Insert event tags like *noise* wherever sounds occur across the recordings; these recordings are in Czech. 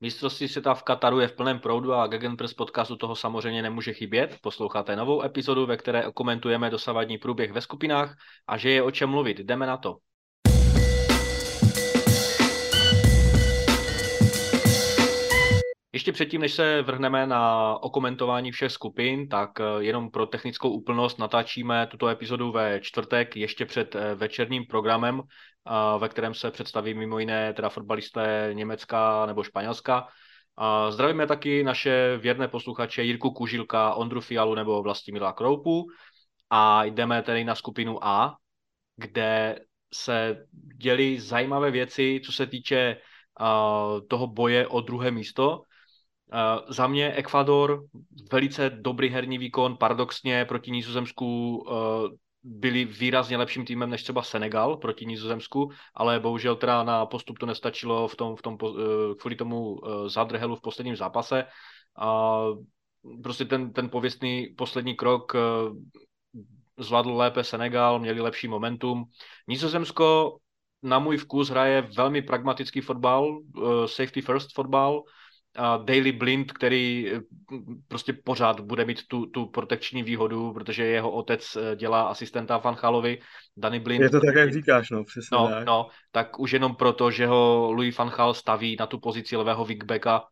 Mistrovství světa v Kataru je v plném proudu a Gegenpress podcastu toho samozřejmě nemůže chybět. Posloucháte novou epizodu, ve které komentujeme dosavadní průběh ve skupinách a že je o čem mluvit. Jdeme na to. Ještě předtím, než se vrhneme na okomentování všech skupin, tak eh, jenom pro technickou úplnost natáčíme tuto epizodu ve čtvrtek ještě před eh, večerním programem, eh, ve kterém se představí mimo jiné teda fotbalisté Německa nebo Španělska. Zdravíme taky naše věrné posluchače Jirku Kužilka, Ondru Fialu nebo Vlastimila Kroupu a jdeme tedy na skupinu A, kde se dělí zajímavé věci, co se týče toho boje o druhé místo. Uh, za mě Ekvador, velice dobrý herní výkon, paradoxně proti Nizozemsku uh, byli výrazně lepším týmem než třeba Senegal proti Nizozemsku, ale bohužel teda na postup to nestačilo v tom, v tom, uh, kvůli tomu zadrhelu v posledním zápase. A prostě ten, ten pověstný poslední krok zvládl lépe Senegal, měli lepší momentum. Nizozemsko na můj vkus hraje velmi pragmatický fotbal, safety first fotbal, Daily Blind, který eh, prostě pořád bude mít tu, tu protekční výhodu, protože jeho otec eh, dělá asistenta Van Chalovi, Danny Blind. Je to tak, jak říkáš, no, přesně no, tak. No, tak už jenom proto, že ho Louis Van Chal staví na tu pozici levého wingbacka,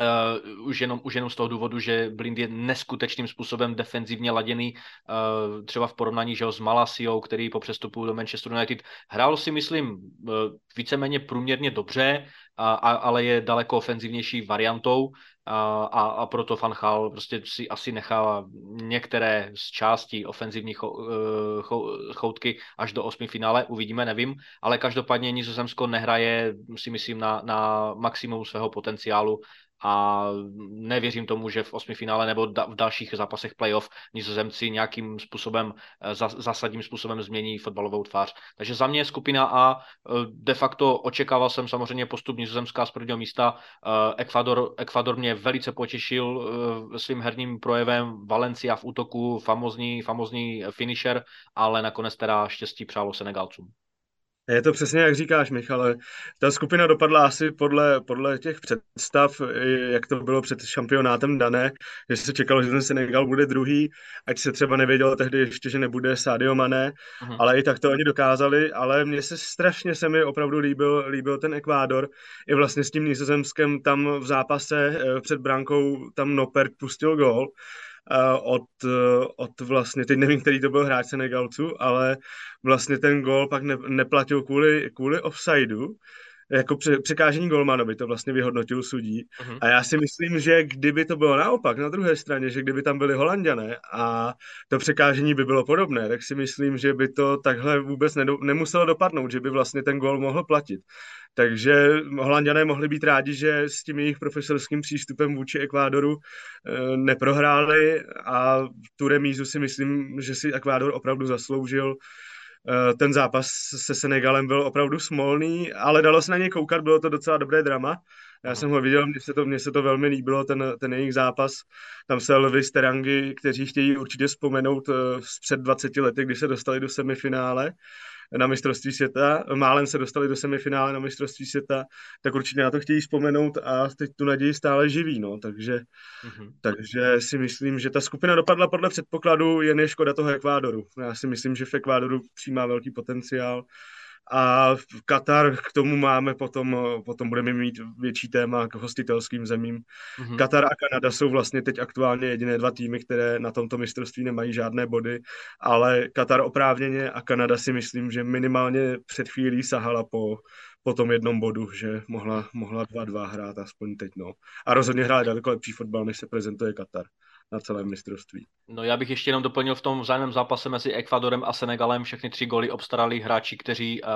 Uh, už, jenom, už jenom z toho důvodu, že Blind je neskutečným způsobem defenzivně laděný, uh, třeba v porovnání že ho, s Malasiou, který po přestupu do Manchester United hrál si myslím uh, víceméně průměrně dobře, a, a, ale je daleko ofenzivnější variantou a, a, a proto Van Gaal prostě si asi nechá některé z částí ofenzivní chou, chou, choutky až do osmi finále, uvidíme, nevím, ale každopádně Nizozemsko nehraje, si myslím, na, na maximum svého potenciálu a nevěřím tomu, že v osmi finále nebo v dalších zápasech playoff nizozemci nějakým způsobem, eh, zásadním způsobem změní fotbalovou tvář. Takže za mě skupina A, eh, de facto očekával jsem samozřejmě postup nizozemská z prvního místa. Eh, Ekvador, Ekvador mě velice potěšil svým herním projevem, Valencia v útoku, famozní, famozní finisher, ale nakonec teda štěstí přálo Senegalcům. Je to přesně, jak říkáš, Michale. Ta skupina dopadla asi podle, podle těch představ, jak to bylo před šampionátem dané, že se čekalo, že ten Senegal bude druhý, ať se třeba nevědělo tehdy ještě, že nebude Sadio Mané, uh-huh. ale i tak to oni dokázali, ale mně se strašně se mi opravdu líbil, líbil ten Ekvádor. I vlastně s tím Nizozemskem tam v zápase eh, před bránkou tam Nopert pustil gól od, od vlastně, teď nevím, který to byl hráč Senegalců, ale vlastně ten gol pak ne, neplatil kvůli, kvůli offsideu, jako překážení golmanovi, to vlastně vyhodnotil sudí. Uh-huh. A já si myslím, že kdyby to bylo naopak, na druhé straně, že kdyby tam byli holanděné a to překážení by bylo podobné, tak si myslím, že by to takhle vůbec nedo, nemuselo dopadnout, že by vlastně ten gol mohl platit. Takže holanděné mohli být rádi, že s tím jejich profesorským přístupem vůči Ekvádoru e, neprohráli a tu remízu si myslím, že si Ekvádor opravdu zasloužil. E, ten zápas se Senegalem byl opravdu smolný, ale dalo se na něj koukat, bylo to docela dobré drama. Já jsem ho viděl, mně se to, mně se to velmi líbilo, ten, ten jejich zápas. Tam se Lvis Terangy, kteří chtějí určitě vzpomenout e, před 20 lety, kdy se dostali do semifinále na mistrovství světa, málem se dostali do semifinále na mistrovství světa, tak určitě na to chtějí vzpomenout a teď tu naději stále živí, no, takže, mm-hmm. takže si myslím, že ta skupina dopadla podle předpokladu, jen je škoda toho Ekvádoru. Já si myslím, že v Ekvádoru přijímá velký potenciál a v Katar k tomu máme potom, potom budeme mít větší téma k hostitelským zemím. Mm-hmm. Katar a Kanada jsou vlastně teď aktuálně jediné dva týmy, které na tomto mistrovství nemají žádné body, ale Katar oprávněně a Kanada si myslím, že minimálně před chvílí sahala po, po tom jednom bodu, že mohla, mohla 2-2 hrát aspoň teď. No. A rozhodně hrála daleko lepší fotbal, než se prezentuje Katar na celém mistrovství. No já bych ještě jenom doplnil v tom vzájemném zápase mezi Ekvadorem a Senegalem všechny tři goly obstarali hráči, kteří uh,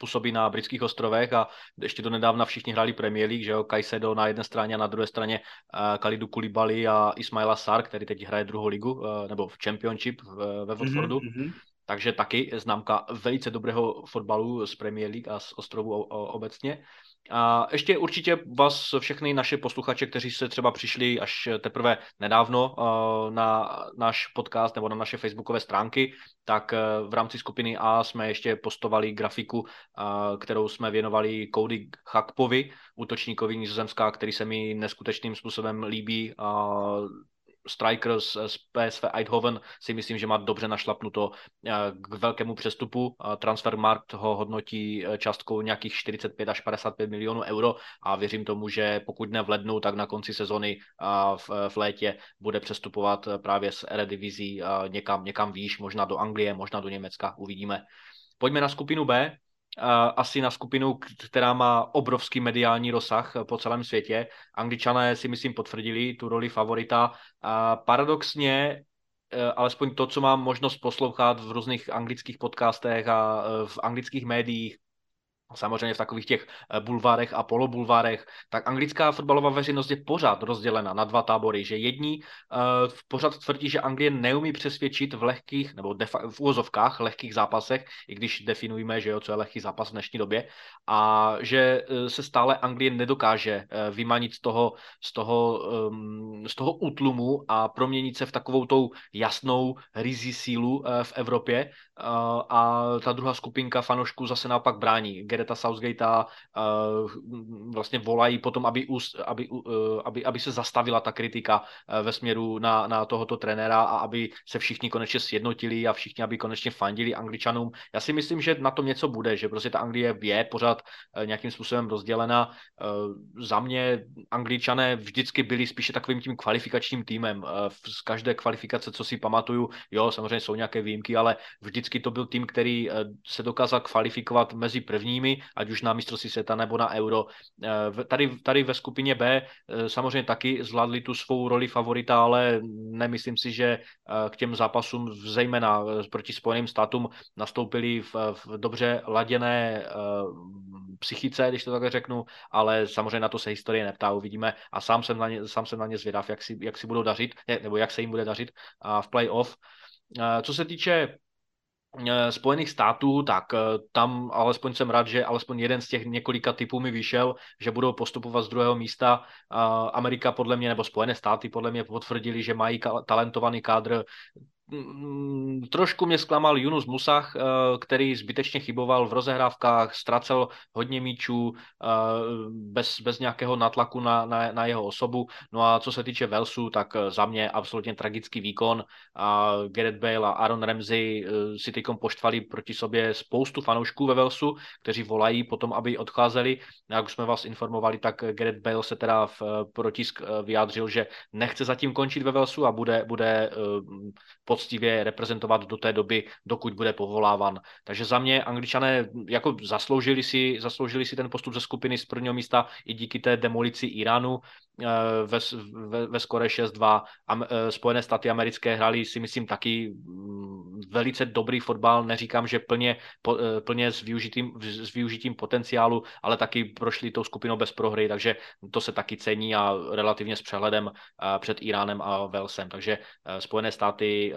působí na britských ostrovech a ještě do nedávna všichni hráli Premier League, že jo, Kajsedo na jedné straně a na druhé straně uh, Kalidu Kulibali a Ismaila Sar, který teď hraje druhou ligu, uh, nebo v Championship uh, ve mhm, Watfordu. Mm-hmm. Takže taky známka velice dobrého fotbalu z Premier League a z ostrovu obecně. A ještě určitě vás všechny naše posluchače, kteří se třeba přišli až teprve nedávno eh, na náš podcast nebo na naše facebookové stránky, tak eh, v rámci skupiny A jsme ještě postovali grafiku, eh, kterou jsme věnovali Cody Chakpovi, útočníkovi nizozemská, který se mi neskutečným způsobem líbí striker z, z PSV Eindhoven si myslím, že má dobře našlapnuto eh, k velkému přestupu. Transfermarkt ho hodnotí eh, částkou nějakých 45 až 55 milionů euro a věřím tomu, že pokud ne v lednu, tak na konci sezony v, v létě bude přestupovat eh, právě z Eredivizí někam, někam výš, možná do Anglie, možná do Německa, uvidíme. Pojďme na skupinu B, asi na skupinu, která má obrovský mediální rozsah po celém světě. Angličané si myslím potvrdili tu roli favorita. Paradoxně e, alespoň to, co mám možnost poslouchat v různých anglických podcastech a e, v anglických médiích, samozřejmě v takových těch eh, bulvárech a polobulvárech, tak anglická fotbalová veřejnost je pořád rozdělena na dva tábory, že jedni uh, pořád tvrdí, že Anglie neumí přesvědčit v lehkých, nebo defa- v úvozovkách lehkých zápasech, i když definujeme, že jo, co je lehký zápas v dnešní době, a že uh, se stále Anglie nedokáže uh, vymanit z toho, z toho, um, z toho útlumu a proměnit se v takovou tou jasnou rizí sílu uh, v Evropě. Uh, a ta druhá skupinka fanošků zase naopak brání Gereta Southgatea uh, vlastně volají potom, aby, aby, uh, aby, aby se zastavila ta kritika uh, ve směru na, na tohoto trenéra a aby se všichni konečně sjednotili a všichni, aby konečně fandili Angličanům. Já si myslím, že na tom něco bude, že prostě ta Anglie je pořád uh, nějakým způsobem rozdělena. Uh, za mě Angličané vždycky byli spíše takovým tím kvalifikačním týmem. Uh, z každé kvalifikace, co si pamatuju, jo, samozřejmě jsou nějaké výjimky, ale vždycky to byl tým, který uh, se dokázal kvalifikovat mezi prvními týmy, ať už na mistrovství světa nebo na Euro. Eh, tady, tady ve skupině B eh, samozřejmě taky zvládli tu svou roli favorita, ale nemyslím si, že eh, k těm zápasům zejména proti Spojeným státům nastoupili v, v dobře laděné psychice, když to takhle řeknu, ale samozřejmě na to se historie neptá, uvidíme a sám jsem na ně, sám jsem na ně zvědav, jak si, jak si budou dařit, nebo jak se jim bude dařit v playoff. Co se týče Spojených států, tak eh, tam alespoň jsem rád, že alespoň jeden z těch několika typů mi vyšel, že budou postupovat z druhého místa. Amerika podle mě, nebo Spojené státy podle mě potvrdili, že mají talentovaný kádr trošku mě zklamal Yunus Musach, eh, který zbytečně chyboval v rozehrávkách, ztracel hodně míčů eh, bez, bez nějakého natlaku na, na, na jeho osobu. No a co se týče Velsu, tak eh, za mě absolutně tragický výkon. A Gareth Bale a Aaron Ramsey si teď poštvali proti sobě spoustu fanoušků ve Velsu, kteří volají potom, aby odcházeli. Jak už jsme vás informovali, tak Gareth Bale se teda v protisk vyjádřil, že nechce zatím končit ve Velsu a bude, bude poctivě reprezentovat do té doby, dokud bude povoláván. Takže za mě angličané jako zasloužili si, zasloužili si ten postup ze skupiny z prvního místa i díky té demolici Iránu eh, ve, ve, ve skore 6-2. Eh, Spojené státy americké hráli si myslím taky mm, velice dobrý fotbal, neříkám, že plně, eh, plně s, využitím, s využitím potenciálu, ale taky prošli tou skupinou bez prohry, takže to se taky cení a relativně s přehledem před Iránem a Velsem. Takže Spojené státy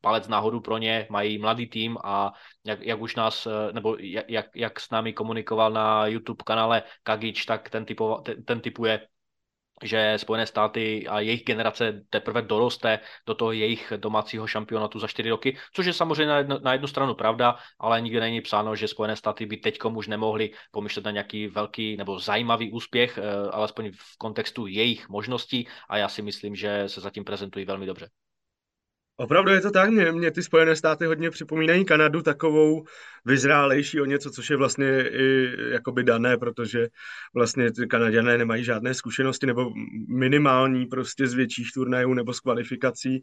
palec nahoru pro ně, mají mladý tým a jak, jak už nás, nebo jak, jak s námi komunikoval na YouTube kanále Kagič, tak ten, typo, ten, ten typuje že Spojené státy a jejich generace teprve doroste do toho jejich domácího šampionátu za čtyři roky, což je samozřejmě na jednu, na jednu stranu pravda, ale nikde není psáno, že Spojené státy by teď už nemohli pomyšlet na nějaký velký nebo zajímavý úspěch, eh, alespoň v kontextu jejich možností a já si myslím, že se zatím prezentují velmi dobře. Opravdu je to tak, mě, mě ty Spojené státy hodně připomínají Kanadu takovou vyzrálejší o něco, což je vlastně i jakoby dané, protože vlastně ty Kanaděné nemají žádné zkušenosti nebo minimální prostě z větších turnajů nebo z kvalifikací.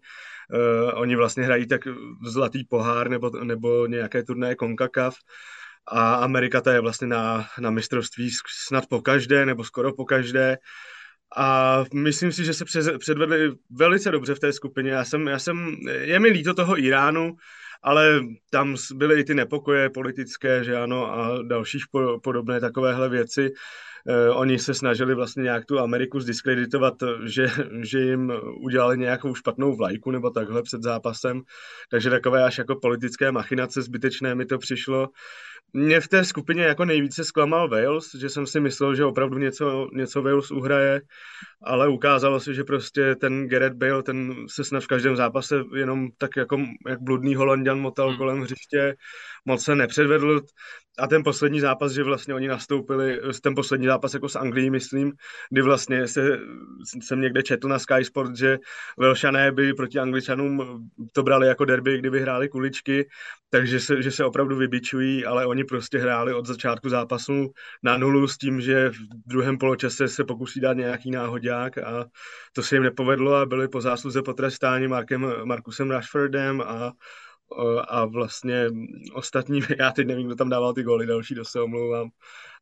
Uh, oni vlastně hrají tak zlatý pohár nebo, nebo nějaké turnaje CONCACAF a Amerika ta je vlastně na, na mistrovství snad po každé nebo skoro po každé. A myslím si, že se předvedli velice dobře v té skupině. Já jsem, já jsem, je mi líto toho Iránu, ale tam byly i ty nepokoje politické, že ano, a dalších podobné takovéhle věci. Eh, oni se snažili vlastně nějak tu Ameriku zdiskreditovat, že, že jim udělali nějakou špatnou vlajku nebo takhle před zápasem, takže takové až jako politické machinace zbytečné mi to přišlo. Mě v té skupině jako nejvíce zklamal Wales, že jsem si myslel, že opravdu něco, něco Wales uhraje, ale ukázalo se, že prostě ten Gareth Bale, ten se snad v každém zápase jenom tak jako jak bludný holanděn motal hmm. kolem hřiště, moc se nepředvedl a ten poslední zápas, že vlastně oni nastoupili, ten poslední zápas jako s Anglií, myslím, kdy vlastně se, jsem někde četl na Sky Sport, že Velšané by proti Angličanům to brali jako derby, kdy vyhráli kuličky, takže se, že se opravdu vybičují, ale oni prostě hráli od začátku zápasu na nulu s tím, že v druhém poločase se pokusí dát nějaký náhodák a to se jim nepovedlo a byli po zásluze potrestáni Markem, Markusem Rashfordem a a vlastně ostatní, *laughs* já teď nevím, kdo tam dával ty góly další, to se omlouvám,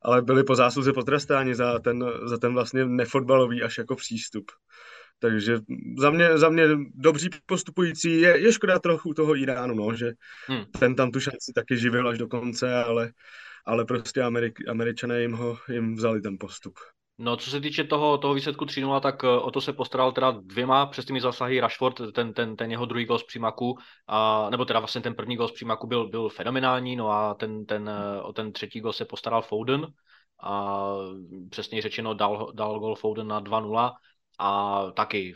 ale byli po zásluze potrestáni za ten, za ten vlastně nefotbalový až jako přístup. Takže za mě, za mě dobří postupující je, je škoda trochu toho Iránu, no, že hmm. ten tam tu šanci taky živil až do konce, ale, ale prostě Amerik, Američané jim, ho, jim vzali ten postup. No, co se týče toho, toho výsledku 3 tak eh, o to se postaral teda dvěma přesnými zásahy Rashford, ten, ten, ten jeho druhý gol z přímaku, a, nebo teda vlastně ten první gol z přímaku byl, byl fenomenální, no a ten, ten, eh, o ten třetí gol se postaral Foden a přesně řečeno dal, dal gol Foden na 2-0 a taky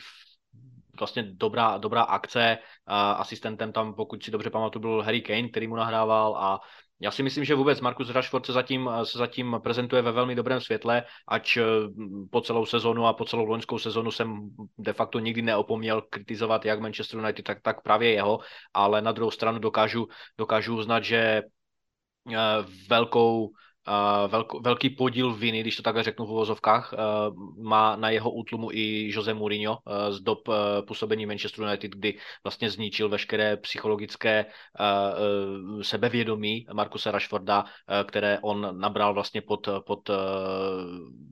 vlastně dobrá, dobrá akce. Asistentem tam, pokud si dobře pamatuju, byl Harry Kane, který mu nahrával a já si myslím, že vůbec Markus Rashford se zatím, se zatím prezentuje ve velmi dobrém světle, ač po celou sezonu a po celou loňskou sezonu jsem de facto nikdy neopomněl kritizovat jak Manchester United, tak, tak právě jeho, ale na druhou stranu dokážu, dokážu uznat, že eh, velkou Velk, velký podíl viny, když to takhle řeknu v uvozovkách, uh, má na jeho útlumu i Jose Mourinho uh, z dob uh, působení Manchester United, kdy vlastně zničil veškeré psychologické sebevědomí Markusa Rashforda, které on nabral vlastně pod, pod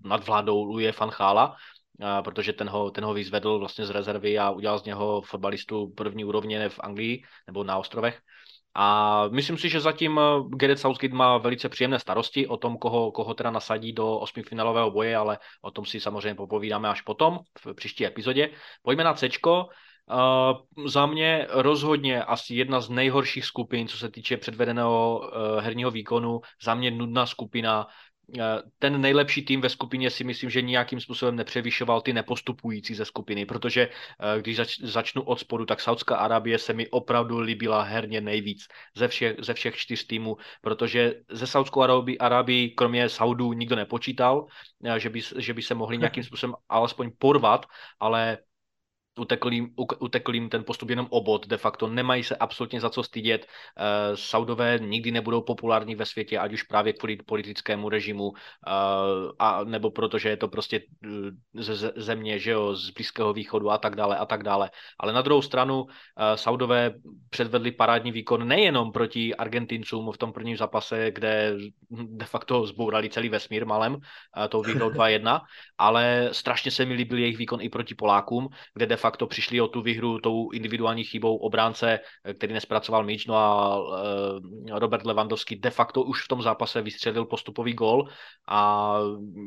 nadvládou Chala, Uh, protože ten ho, ten ho vyzvedl vlastně z rezervy a udělal z něho fotbalistu první úrovně v Anglii nebo na ostrovech. A myslím si, že zatím eh, Gareth Southgate má velice příjemné starosti o tom, koho, koho teda nasadí do osmifinálového boje, ale o tom si samozřejmě popovídáme až potom, v příští epizodě. Pojďme na C. Uh, za mě rozhodně asi jedna z nejhorších skupin, co se týče předvedeného uh, herního výkonu. Za mě nudná skupina, Eh, ten nejlepší tým ve skupině si myslím, že nějakým způsobem nepřevyšoval ty nepostupující ze skupiny, protože eh, když zač, začnu od spodu, tak Saudská Arábie se mi opravdu líbila herně nejvíc ze všech, ze všech čtyř týmů, protože ze Saudskou Arábii, kromě Saudů nikdo nepočítal, eh, že by, že by se mohli nějakým způsobem alespoň porvat, ale utekl jim, utekl jim ten postup jenom obod, de facto nemají se absolutně za co stydět. Uh, Saudové nikdy nebudou populární ve světě, ať už právě kvůli politickému režimu, uh, a nebo protože je to prostě eh, ze země, že jo, z Blízkého východu a tak dále a tak dále. Ale na druhou stranu Saudové předvedli parádní výkon nejenom proti Argentincům v tom prvním zápase, kde de facto zbourali celý vesmír malem, tou výhrou *laughs* 2-1, ale strašně se mi líbil jejich výkon i proti Polákům, kde de facto přišli o tu výhru tou individuální chybou obránce, eh, který nespracoval míč, no a eh, Robert Lewandowski de facto už v tom zápase vystřelil postupový gol a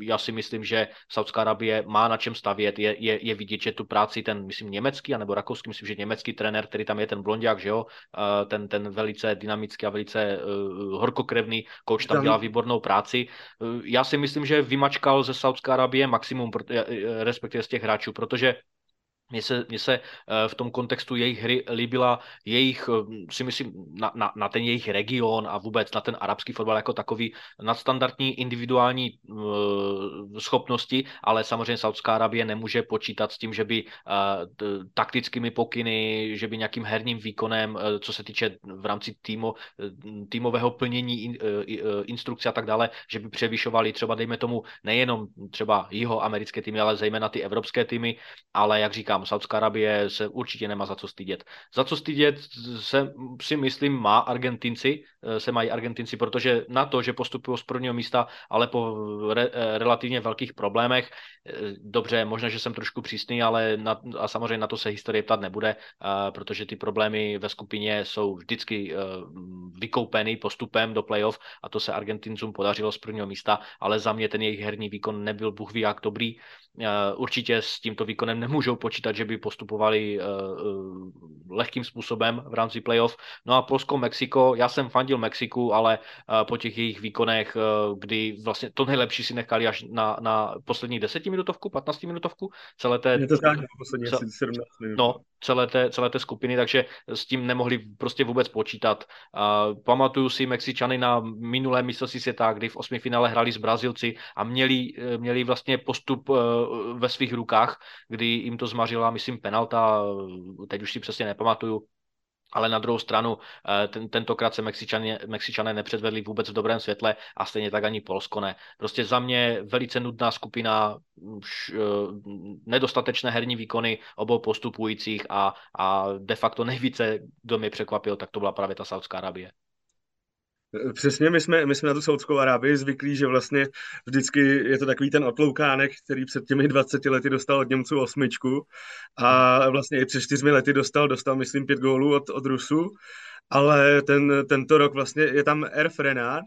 já si myslím, že Saudská Arabie má na čem stavět, je, je, je vidět, že tu práci ten, myslím, německý, anebo rakouský, myslím, že německý trenér, který tam je, ten blondiák, že jo, eh, ten, ten velice dynamický a velice horkokrevný coach tam dělá výbornou práci. Já si myslím, že vymačkal ze Saudské Arabie maximum, respektive z těch hráčů, protože mně se, mně se eh, v tom kontextu jejich hry líbila jejich, eh, si myslím, na, na, na ten jejich region a vůbec na ten arabský fotbal jako takový nadstandardní individuální uh, schopnosti, ale samozřejmě Saudská Arabie nemůže počítat s tím, že by uh, taktickými pokyny, že by nějakým herním výkonem, uh, co se týče v rámci týmo, týmového plnění in, instrukce a tak dále, že by převyšovali třeba, dejme tomu, nejenom třeba jeho americké týmy, ale zejména ty evropské týmy, ale jak říkám, říkám, Saudská Arabie se určitě nemá za co stydět. Za co stydět se si myslím má Argentinci, eh, se mají Argentinci, protože na to, že postupují z prvního místa, ale po re, eh, relativně velkých problémech, eh, dobře, možná, že jsem trošku přísný, ale na, a samozřejmě na to se historie ptat nebude, protože ty problémy ve skupině jsou vždycky vykoupeny postupem do playoff a to se Argentincům podařilo z prvního místa, ale za mě ten jejich herní výkon nebyl Bůh ví jak dobrý. Určitě s tímto výkonem nemůžou počítat počítat, že by postupovali uh, lehkým způsobem v rámci playoff. No a Polsko, Mexiko, já jsem fandil Mexiku, ale uh, po těch jejich výkonech, uh, kdy vlastně to nejlepší si nechali až na, na poslední desetiminutovku, 15 minutovku, celé té... Je to tak, poslední cel, 17 minut. No, celé té, celé té skupiny, takže s tím nemohli prostě vůbec počítat. Uh, pamatuju si Mexičany na minulé mistrovství světa, kdy v osmi finále hrali s Brazilci a měli, měli vlastně postup uh, ve svých rukách, kdy jim to zmařila, myslím, penalta, teď už si přesně nepamatuju, ale na druhou stranu eh, ten, tentokrát se Mexičané, Mexičané nepředvedli vůbec v dobrém světle a stejně tak ani Polsko ne. Prostě za mě velice nudná skupina, už, uh, nedostatečné herní výkony obou postupujících a, a de facto nejvíce, kdo mě překvapil, tak to byla právě ta Saudská Arabie. Přesně, my jsme, my jsme na tu Saudskou Arábii zvyklí, že vlastně vždycky je to takový ten otloukánek, který před těmi 20 lety dostal od Němců osmičku a vlastně i před čtyřmi lety dostal, dostal myslím pět gólů od, od Rusů, ale ten, tento rok vlastně je tam Erf Renard,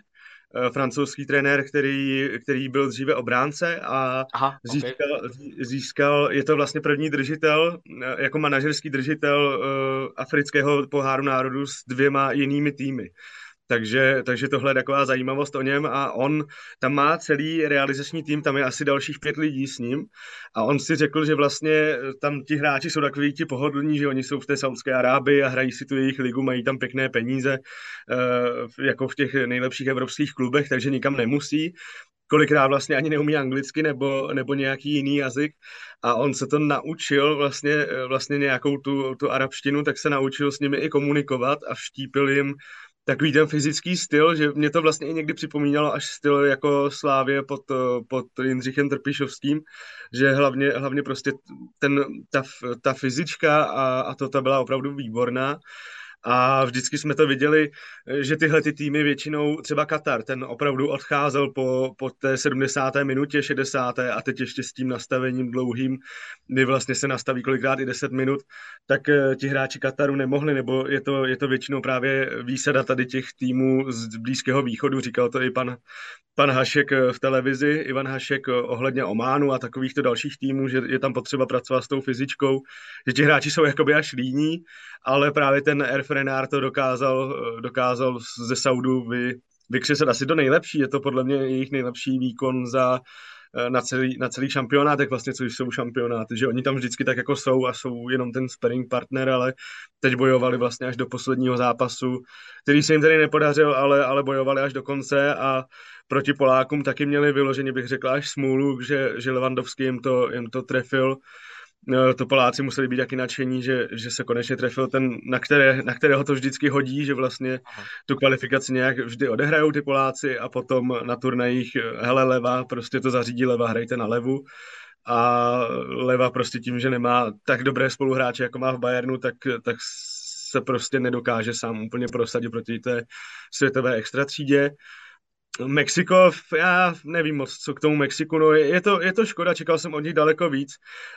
eh, francouzský trenér, který, který byl dříve obránce a Aha, získal, okay. získal, je to vlastně první držitel, eh, jako manažerský držitel uh, afrického poháru národů s dvěma jinými týmy. Takže, takže tohle je taková zajímavost o něm a on tam má celý realizační tým, tam je asi dalších pět lidí s ním. A on si řekl, že vlastně tam ti hráči jsou takový ti pohodlní, že oni jsou v té Saudské Arábii a hrají si tu jejich ligu, mají tam pěkné peníze, eh, jako v těch nejlepších evropských klubech, takže nikam nemusí. Kolikrát vlastně ani neumí anglicky nebo, nebo nějaký jiný jazyk. A on se to naučil vlastně, vlastně nějakou tu, tu arabštinu, tak se naučil s nimi i komunikovat a vštípil jim takový ten fyzický styl, že mě to vlastně i někdy připomínalo až styl jako Slávě pod, pod Jindřichem Trpišovským, že hlavně, hlavně prostě ten, ta, ta fyzička a, a to ta byla opravdu výborná. A vždycky jsme to viděli, že tyhle ty týmy většinou, třeba Katar, ten opravdu odcházel po, po té 70. minutě, 60. a teď ještě s tím nastavením dlouhým, kdy vlastně se nastaví kolikrát i 10 minut, tak eh, ti hráči Kataru nemohli, nebo je to, je to většinou právě výsada tady těch týmů z Blízkého východu, říkal to i pan, pan Hašek eh, v televizi, Ivan Hašek eh, ohledně Ománu a takovýchto dalších týmů, že je tam potřeba pracovat s tou fyzičkou, že ti hráči jsou jakoby až líní, ale právě ten Air Frenard to dokázal, eh, dokázal ze Saudu vy, vykřesat asi do nejlepší, je to podle mě jejich nejlepší výkon za, na celý, na celý šampionát, vlastně, co jsou šampionáty, že oni tam vždycky tak jako jsou a jsou jenom ten sparring partner, ale teď bojovali vlastně až do posledního zápasu, který se jim tady nepodařil, ale, ale bojovali až do konce a proti Polákům taky měli vyloženě, bych řekl, až smůlu, že, že Levandovský jim to, jim to trefil. No, to Poláci museli být taky nadšení, že, že se konečně trefil ten, na, které, na kterého to vždycky hodí, že vlastně Aha. tu kvalifikaci nějak vždy odehrajou ty Poláci a potom na turnajích hele leva, prostě to zařídí leva, hrajte na levu a leva prostě tím, že nemá tak dobré spoluhráče, jako má v Bayernu, tak, tak se prostě nedokáže sám úplně prosadit proti té světové extratřídě. Mexiko, já nevím moc, co k tomu Mexiku, no je to, je to škoda, čekal jsem od nich daleko víc.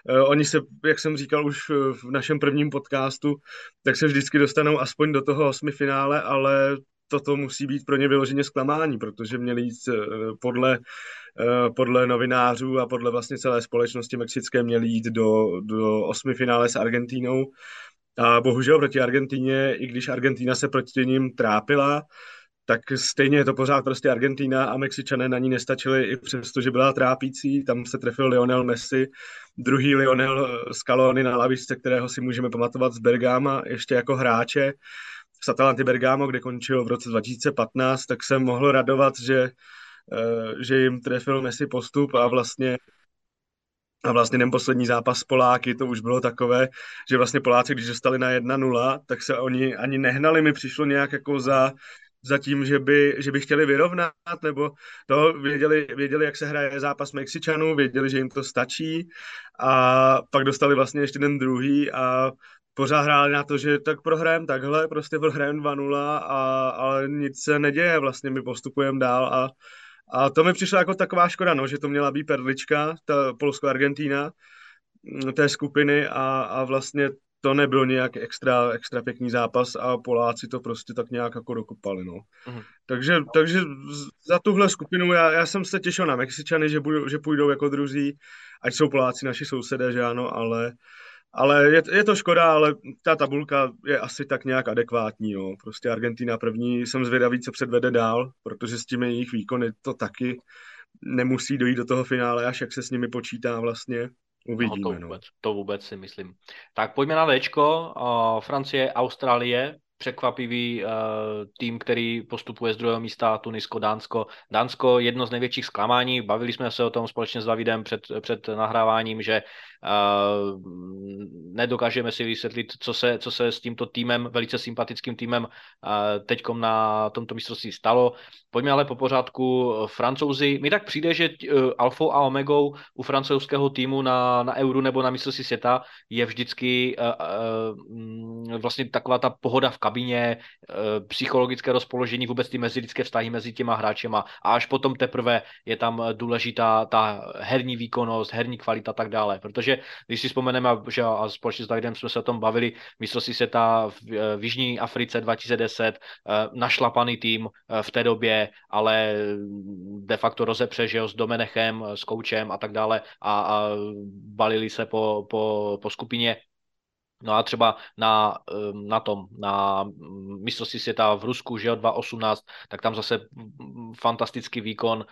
Uh, oni se, jak jsem říkal už v našem prvním podcastu, tak se vždycky dostanou aspoň do toho osmi finále, ale toto musí být pro ně vyloženě zklamání, protože měli jít uh, podle, podle novinářů a podle vlastně celé společnosti mexické měli jít do, do osmi finále s Argentínou. A bohužel proti Argentíně, i když Argentína se proti ním trápila, tak stejně je to pořád prostě Argentina a Mexičané na ní nestačili i přesto, že byla trápící. Tam se trefil Lionel Messi, druhý Lionel Scaloni na lavičce, kterého si můžeme pamatovat z Bergama ještě jako hráče v Satalanty Bergamo, kde končil v roce 2015, tak jsem mohl radovat, že, eh, že jim trefil Messi postup a vlastně a vlastně ten poslední zápas Poláky, to už bylo takové, že vlastně Poláci, když dostali na 1-0, tak se oni ani nehnali, mi přišlo nějak jako za, za tím, že by, že by chtěli vyrovnat, nebo to věděli, věděli, jak se hraje zápas Mexičanů, věděli, že jim to stačí. A pak dostali vlastně ještě ten druhý a pořád hráli na to, že tak prohrajeme takhle, prostě prohrajeme 2-0, a, ale nic se neděje, vlastně my postupujeme dál a, a to mi přišlo jako taková škoda, no, že to měla být perlička, ta Polsko-Argentína mm, té skupiny a, a vlastně to nebyl nějak extra, extra pěkný zápas a Poláci to prostě tak nějak jako dokopali, no. Uh-huh. Takže, takže za tuhle skupinu já, já jsem se těšil na Mexičany, že, budou, že půjdou jako druzí, ať jsou Poláci naši sousedé, že ano, ale, ale je, je to škoda, ale ta tabulka je asi tak nějak adekvátní. Jo. Prostě Argentina první, jsem zvědavý, co předvede dál, protože s těmi jejich výkony to taky nemusí dojít do toho finále, až jak se s nimi počítá vlastně. Uvidíme. No, to, no. vůbec, no. to vůbec si myslím. Tak pojďme na Dčko. Francie, Austrálie, překvapivý uh, tým, který postupuje z druhého místa, Tunisko, Dánsko. Dánsko jedno z největších zklamání, bavili jsme se o tom společně s Davidem před, před nahráváním, že uh, nedokážeme si vysvětlit, co se, co se s tímto týmem, velice sympatickým týmem uh, teďkom na tomto mistrovství stalo. Pojďme ale po pořádku francouzi. Mi tak přijde, že uh, alfou a omegou u francouzského týmu na, na euru nebo na mistrovství světa je vždycky uh, uh, vlastně taková ta pohoda v kabině, psychologické rozpoložení, vůbec ty mezilidské vztahy mezi těma hráčema a až potom teprve je tam důležitá ta herní výkonnost, herní kvalita a tak dále. Protože když si vzpomeneme, že a společně s Davidem jsme se o tom bavili, mistrovství světa v, v Jižní Africe 2010, našlapaný tým v té době, ale de facto rozepře, že jo, s Domenechem, s koučem a tak dále a, a balili se po, po, po skupině No a třeba na, na tom, na mistrovství světa v Rusku, že jo, 2018, tak tam zase fantastický výkon,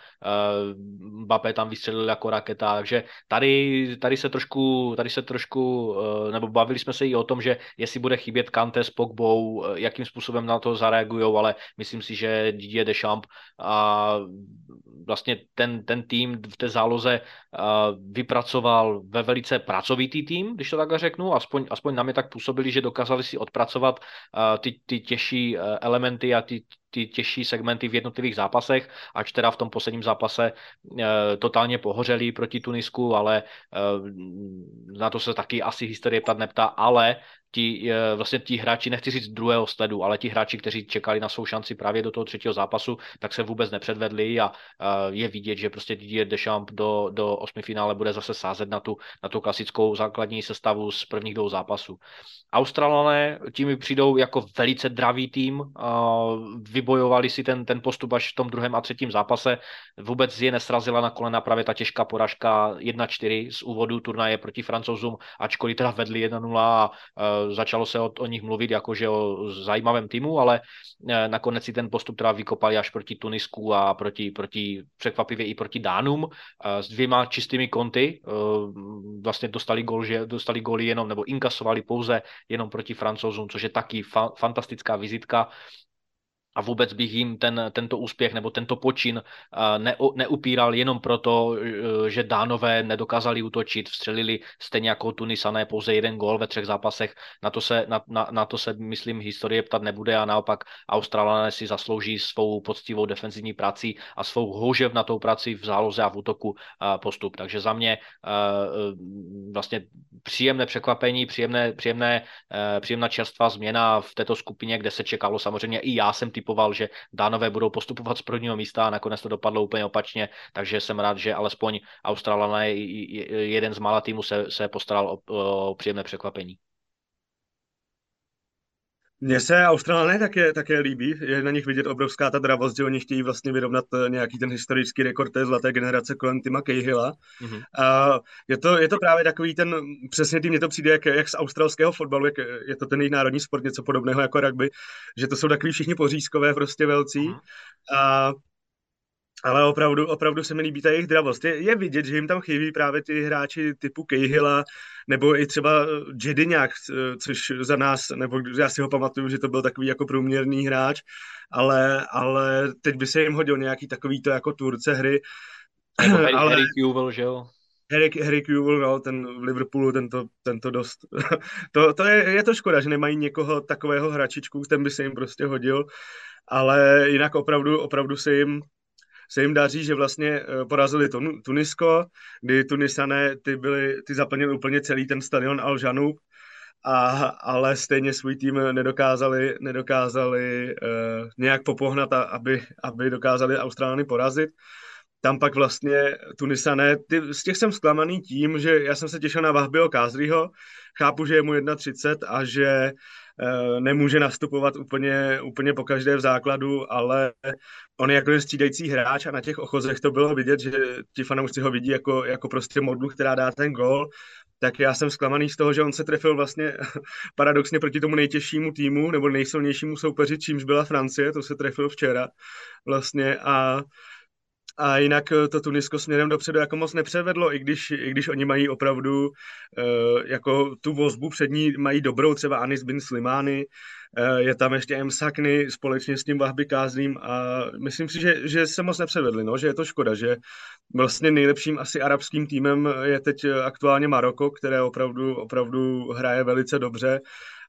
Mbappé tam vystřelil jako raketa, takže tady, tady se trošku, tady se trošku, eh, nebo bavili jsme se i o tom, že jestli bude chybět Kante s Pogbou, eh, jakým způsobem na to zareagují, ale myslím si, že Didier Deschamps a vlastně ten, ten tým v té záloze vypracoval ve velice pracovitý tým, když to takhle řeknu, aspoň, aspoň na mě tak působili, že dokázali si odpracovat ty, ty těžší e, elementy a ty, ty těžší segmenty v jednotlivých zápasech, ač teda v tom posledním zápase e, totálně pohořeli proti Tunisku, ale e, na to se taky asi historie ptat neptá, ale ti, vlastně ti hráči, nechci říct druhého sledu, ale ti hráči, kteří čekali na svou šanci právě do toho třetího zápasu, tak se vůbec nepředvedli a je vidět, že prostě Didier Deschamps do, do osmi finále bude zase sázet na tu, na tu klasickou základní sestavu z prvních dvou zápasů. Australané tím přijdou jako velice dravý tým, vybojovali si ten, ten postup až v tom druhém a třetím zápase, vůbec je nesrazila na kolena právě ta těžká poražka 1-4 z úvodu turnaje proti francouzům, ačkoliv teda vedli 1-0 a začalo se o, o nich mluvit jakože o zajímavém týmu, ale e, nakonec si ten postup teda vykopali až proti Tunisku a proti, proti překvapivě i proti Dánům s dvěma čistými konty. E, vlastně dostali gol, že dostali góly jenom, nebo inkasovali pouze jenom proti francouzům, což je taky fa- fantastická vizitka a vůbec bych jim ten, tento úspěch nebo tento počin ne, neupíral jenom proto, e, že Dánové nedokázali útočit, vstřelili stejně jako Tunisané pouze jeden gol ve třech zápasech. Na to se, na, na, na to se myslím, historie ptat nebude a naopak Australané si zaslouží svou poctivou defenzivní práci a svou houževnatou práci v záloze a v útoku postup. Takže za mě e, vlastně příjemné překvapení, příjemné, příjemné, e, příjemná čerstvá změna v této skupině, kde se čekalo samozřejmě i já jsem ty typoval, že Dánové budou postupovat z prvního místa a nakonec to dopadlo úplně opačně, takže jsem rád, že alespoň Australané, jeden z mála týmů se, se postaral o, o příjemné překvapení. Mně se Australané také, také líbí, je na nich vidět obrovská ta dravost, že oni chtějí vlastně vyrovnat eh, nějaký ten historický rekord té zlaté generace kolem Tima Cahilla. Mm-hmm. A je, to, je to právě takový ten, přesně tým, mně to přijde jak, jak z australského fotbalu, jak je to ten jejich národní sport, něco podobného jako rugby, že to jsou takový všichni pořízkové prostě velcí. Mm-hmm. A ale opravdu, opravdu se mi líbí ta jejich dravost. Je, je vidět, že jim tam chybí právě ty hráči typu Cahilla, nebo i třeba Jediňák, což za nás, nebo já si ho pamatuju, že to byl takový jako průměrný hráč, ale, ale teď by se jim hodil nějaký takový to jako turce hry. *clears throat* Nebo Harry, ale... Harry Kewell, že jo? Harry, Harry Kewell, no, ten v Liverpoolu, tento, tento dost. *laughs* to, to je, je to škoda, že nemají někoho takového hračičku, ten by se jim prostě hodil, ale jinak opravdu, opravdu se jim se jim daří, že vlastně eh, porazili Tunisko, kdy Tunisané ty, byli, ty zaplnili úplně celý ten stadion Al a, ale stejně svůj tým nedokázali, nedokázali uh, nějak popohnat, a, aby, aby dokázali Austrálany porazit. Tam pak vlastně Tunisané, ty, z těch jsem zklamaný tím, že já jsem se těšil na Vahbyho Kázryho, chápu, že je mu 1,30 a že uh, nemůže nastupovat úplně, úplně po každé v základu, ale on je jako střídající hráč a na těch ochozech to bylo vidět, že ti fanoušci ho vidí jako, jako prostě modlu, která dá ten gol tak já jsem zklamaný z toho, že on se trefil vlastně *laughs* paradoxně proti tomu nejtěžšímu týmu nebo nejsilnějšímu soupeři, čímž byla Francie, to se trefil včera vlastně a a jinak eh, to Tunisko směrem dopředu jako moc nepřevedlo, i když, i když oni mají opravdu uh, jako tu vozbu před ní mají dobrou, třeba Anis bin Slimani, uh, je tam ještě M. Sakny společně s tím Vahby a myslím si, že, že se moc nepřevedli, no, že je to škoda, že vlastně nejlepším asi arabským týmem je teď aktuálně Maroko, které opravdu, opravdu hraje velice dobře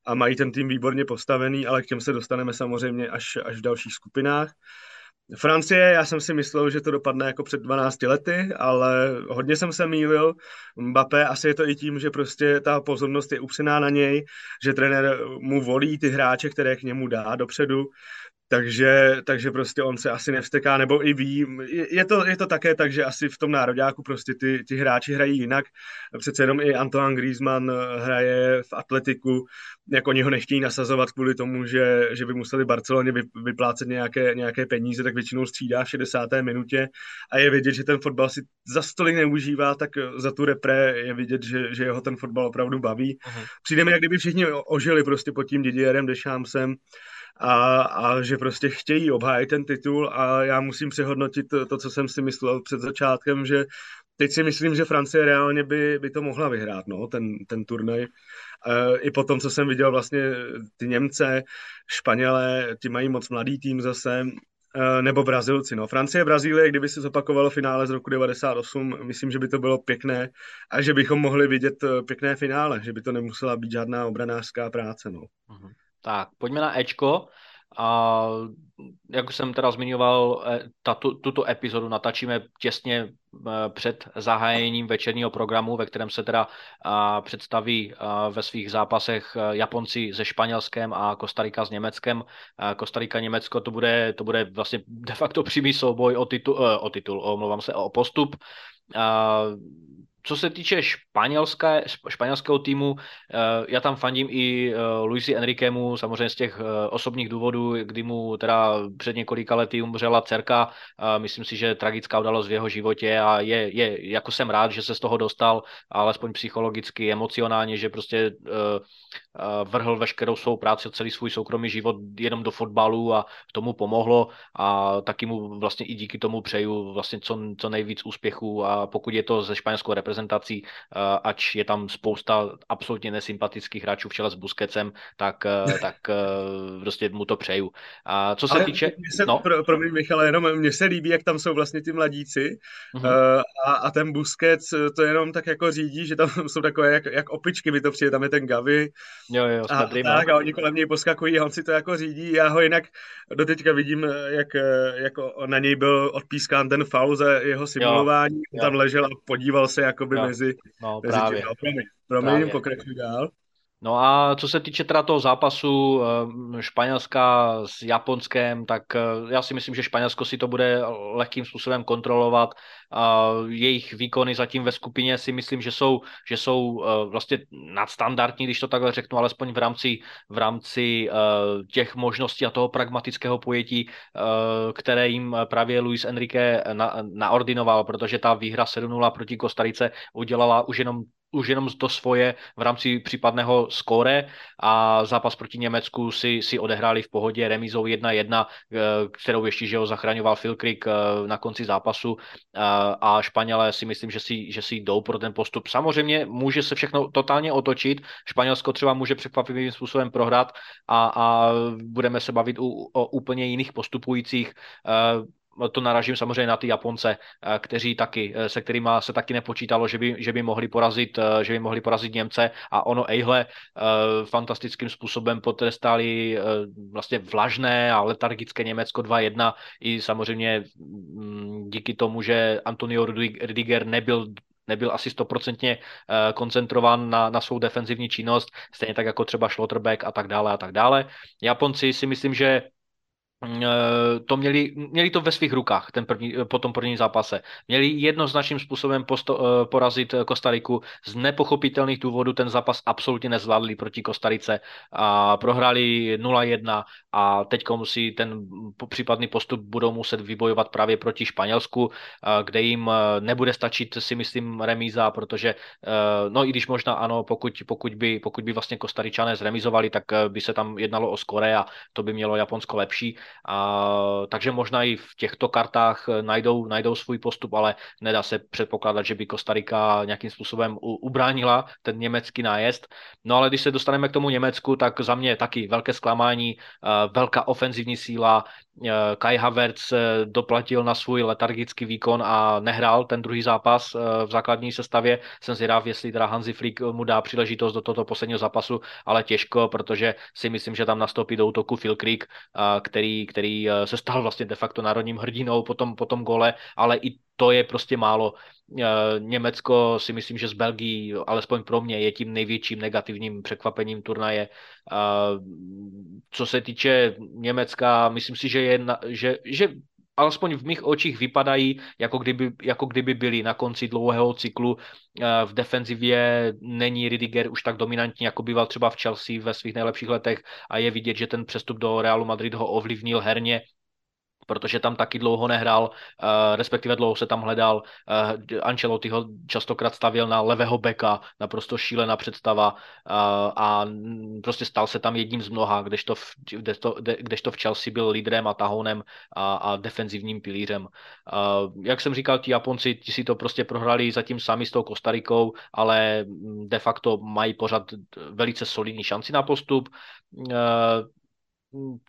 a mají ten tým výborně postavený, ale k těm se dostaneme samozřejmě až, až v dalších skupinách. Francie, já jsem si myslel, že to dopadne jako před 12 lety, ale hodně jsem se mýlil. Mbappé asi je to i tím, že prostě ta pozornost je upřená na něj, že trenér mu volí ty hráče, které k němu dá dopředu takže, takže prostě on se asi nevsteká, nebo i ví, je to, je to také tak, že asi v tom nároďáku prostě ty, ty hráči hrají jinak, přece jenom i Antoine Griezmann hraje v atletiku, jak oni ho nechtějí nasazovat kvůli tomu, že, že by museli Barceloně vyplácet nějaké, nějaké peníze, tak většinou střídá v 60. minutě a je vidět, že ten fotbal si za stolik neužívá, tak za tu repre je vidět, že, že jeho ten fotbal opravdu baví. Uh-huh. Přijde mi, jak kdyby všichni ožili prostě pod tím Didierem Dešámsem, a, a že prostě chtějí obhájit ten titul a já musím přehodnotit to, to, co jsem si myslel před začátkem, že teď si myslím, že Francie reálně by, by to mohla vyhrát, no, ten, ten turnaj. I po tom, co jsem viděl vlastně ty Němce, Španělé, ti mají moc mladý tým zase, e, nebo Brazilci. No. Francie, Brazílie, kdyby se zopakovalo finále z roku 98, myslím, že by to bylo pěkné a že bychom mohli vidět e, pěkné finále, že by to nemusela být žádná obranářská práce. No. Uh-huh. Tak, pojďme na Ečko. A jak už jsem teda zmiňoval, e, tato, tuto epizodu natačíme těsně e, před zahájením večerního programu, ve kterém se teda představí ve svých zápasech Japonci se Španělskem a Kostarika s Německem. Kostarika Německo to bude, to bude vlastně de facto přímý souboj o titul, o titul, omlouvám se, o postup co se týče španělské, španělského týmu, eh, já tam fandím i eh, Luisi Enriquemu, samozřejmě z těch eh, osobních důvodů, kdy mu teda před několika lety umřela dcerka. Myslím si, že tragická událost v jeho životě a je, je, jako jsem rád, že se z toho dostal, alespoň psychologicky, emocionálně, že prostě vrhl veškerou svou práci, celý svůj soukromý život jenom do fotbalu a tomu pomohlo a taky mu vlastně i díky tomu přeju vlastně co, co nejvíc úspěchů a pokud je to ze španělskou reprezentací, ač je tam spousta absolutně nesympatických hráčů v čele s Busquetsem, tak, *laughs* tak prostě mu to přeju. A co se Ale týče... Se, no? pro, pro mě, Michale, jenom mně se líbí, jak tam jsou vlastně ty mladíci uh-huh. a, a ten Busquets to jenom tak jako řídí, že tam *laughs* jsou takové jak, jak opičky, by to přijde, tam je ten Gavi, Jo, jo, a, tak, a oni kolem něj poskakují a on si to jako řídí. Já ho jinak doteďka vidím, jak, jak na něj byl odpískán ten faul za jeho simulování. Jo, jo. Tam ležel a podíval se jakoby jo. mezi... No, mezi právě. No, promiň, promiň pokračuj dál. No a co se týče teda toho zápasu eh, Španělska s Japonskem, tak eh, já si myslím, že Španělsko si to bude lehkým způsobem kontrolovat. Jejich výkony zatím ve skupině si myslím, že jsou, že jsou eh, vlastně nadstandardní, když to takhle řeknu, alespoň v rámci, v rámci těch možností a toho pragmatického pojetí, které jim právě Luis Enrique naordinoval, protože ta výhra 7-0 proti Kostarice udělala už jenom už jenom to svoje v rámci případného skóre a zápas proti Německu si, si odehráli v pohodě remizou 1-1, eh, kterou ještě že ho zachraňoval Phil Crick eh, na konci zápasu eh, a Španělé si myslím, že si, že si jdou pro ten postup. Samozřejmě může se všechno totálně otočit, Španělsko třeba může překvapivým způsobem prohrát a, a budeme se bavit u, o úplně jiných postupujících to naražím samozřejmě na ty Japonce, eh, kteří taky, eh, se kterými se taky nepočítalo, že by, že by mohli porazit, eh, že by mohli porazit Němce a ono ejhle fantastickým způsobem potrestali vlastně vlažné a letargické Německo 2-1 i samozřejmě mm, díky tomu, že Antonio Rudiger nebyl nebyl asi stoprocentně koncentrován na, na svou defenzivní činnost, stejně tak jako třeba Schlotterbeck a tak dále a tak dále. Japonci si myslím, že to měli, měli to ve svých rukách ten první, eh, po tom prvním zápase. Měli jednoznačným způsobem posto, eh, porazit Kostariku. Z nepochopitelných důvodů ten zápas absolutně nezvládli proti Kostarice a prohráli 0-1 a teď si ten případný postup budou muset vybojovat právě proti Španělsku, kde jim nebude stačit si myslím remíza, protože no i když možná ano, pokud, pokud, by, pokud by vlastně Kostaričané zremizovali, tak by se tam jednalo o skore a to by mělo Japonsko lepší a, takže možná i v těchto kartách najdou, najdou svůj postup, ale nedá se předpokládat, že by Kostarika nějakým způsobem u, ubránila ten německý nájezd. No ale když se dostaneme k tomu Německu, tak za mě taky velké zklamání, velká ofenzivní síla, Eh, Kai Havertz eh, doplatil na svůj letargický výkon a nehrál ten druhý zápas eh, v základní sestavě. Jsem zvědav, jestli teda Hansi Flick mu dá příležitost do tohoto posledního zápasu, ale těžko, protože si myslím, že tam nastoupí do útoku Phil Creek, který, který se stal vlastně de facto národním hrdinou po tom, po tom gole, ale i to je prostě málo. Německo si myslím, že z Belgii, alespoň pro mě, je tím největším negativním překvapením turnaje. Co se týče Německa, myslím si, že, je, že, že alespoň v mých očích vypadají, jako kdyby, jako kdyby byli na konci dlouhého cyklu. V defenzivě není Ridiger už tak dominantní, jako býval třeba v Chelsea ve svých nejlepších letech a je vidět, že ten přestup do Realu Madrid ho ovlivnil herně protože tam taky dlouho nehrál, uh, respektive dlouho se tam hledal. Uh, Ancelotti ho častokrát stavil na levého beka, naprosto šílená představa uh, a prostě stal se tam jedním z mnoha, kdežto v, kdežto, kdežto v Chelsea byl lídrem a tahounem a, a defenzivním pilířem. Jak jsem říkal, ti Japonci ti si to prostě prohrali zatím sami s tou Kostarikou, ale de facto mají pořád velice solidní šanci na postup. Uh,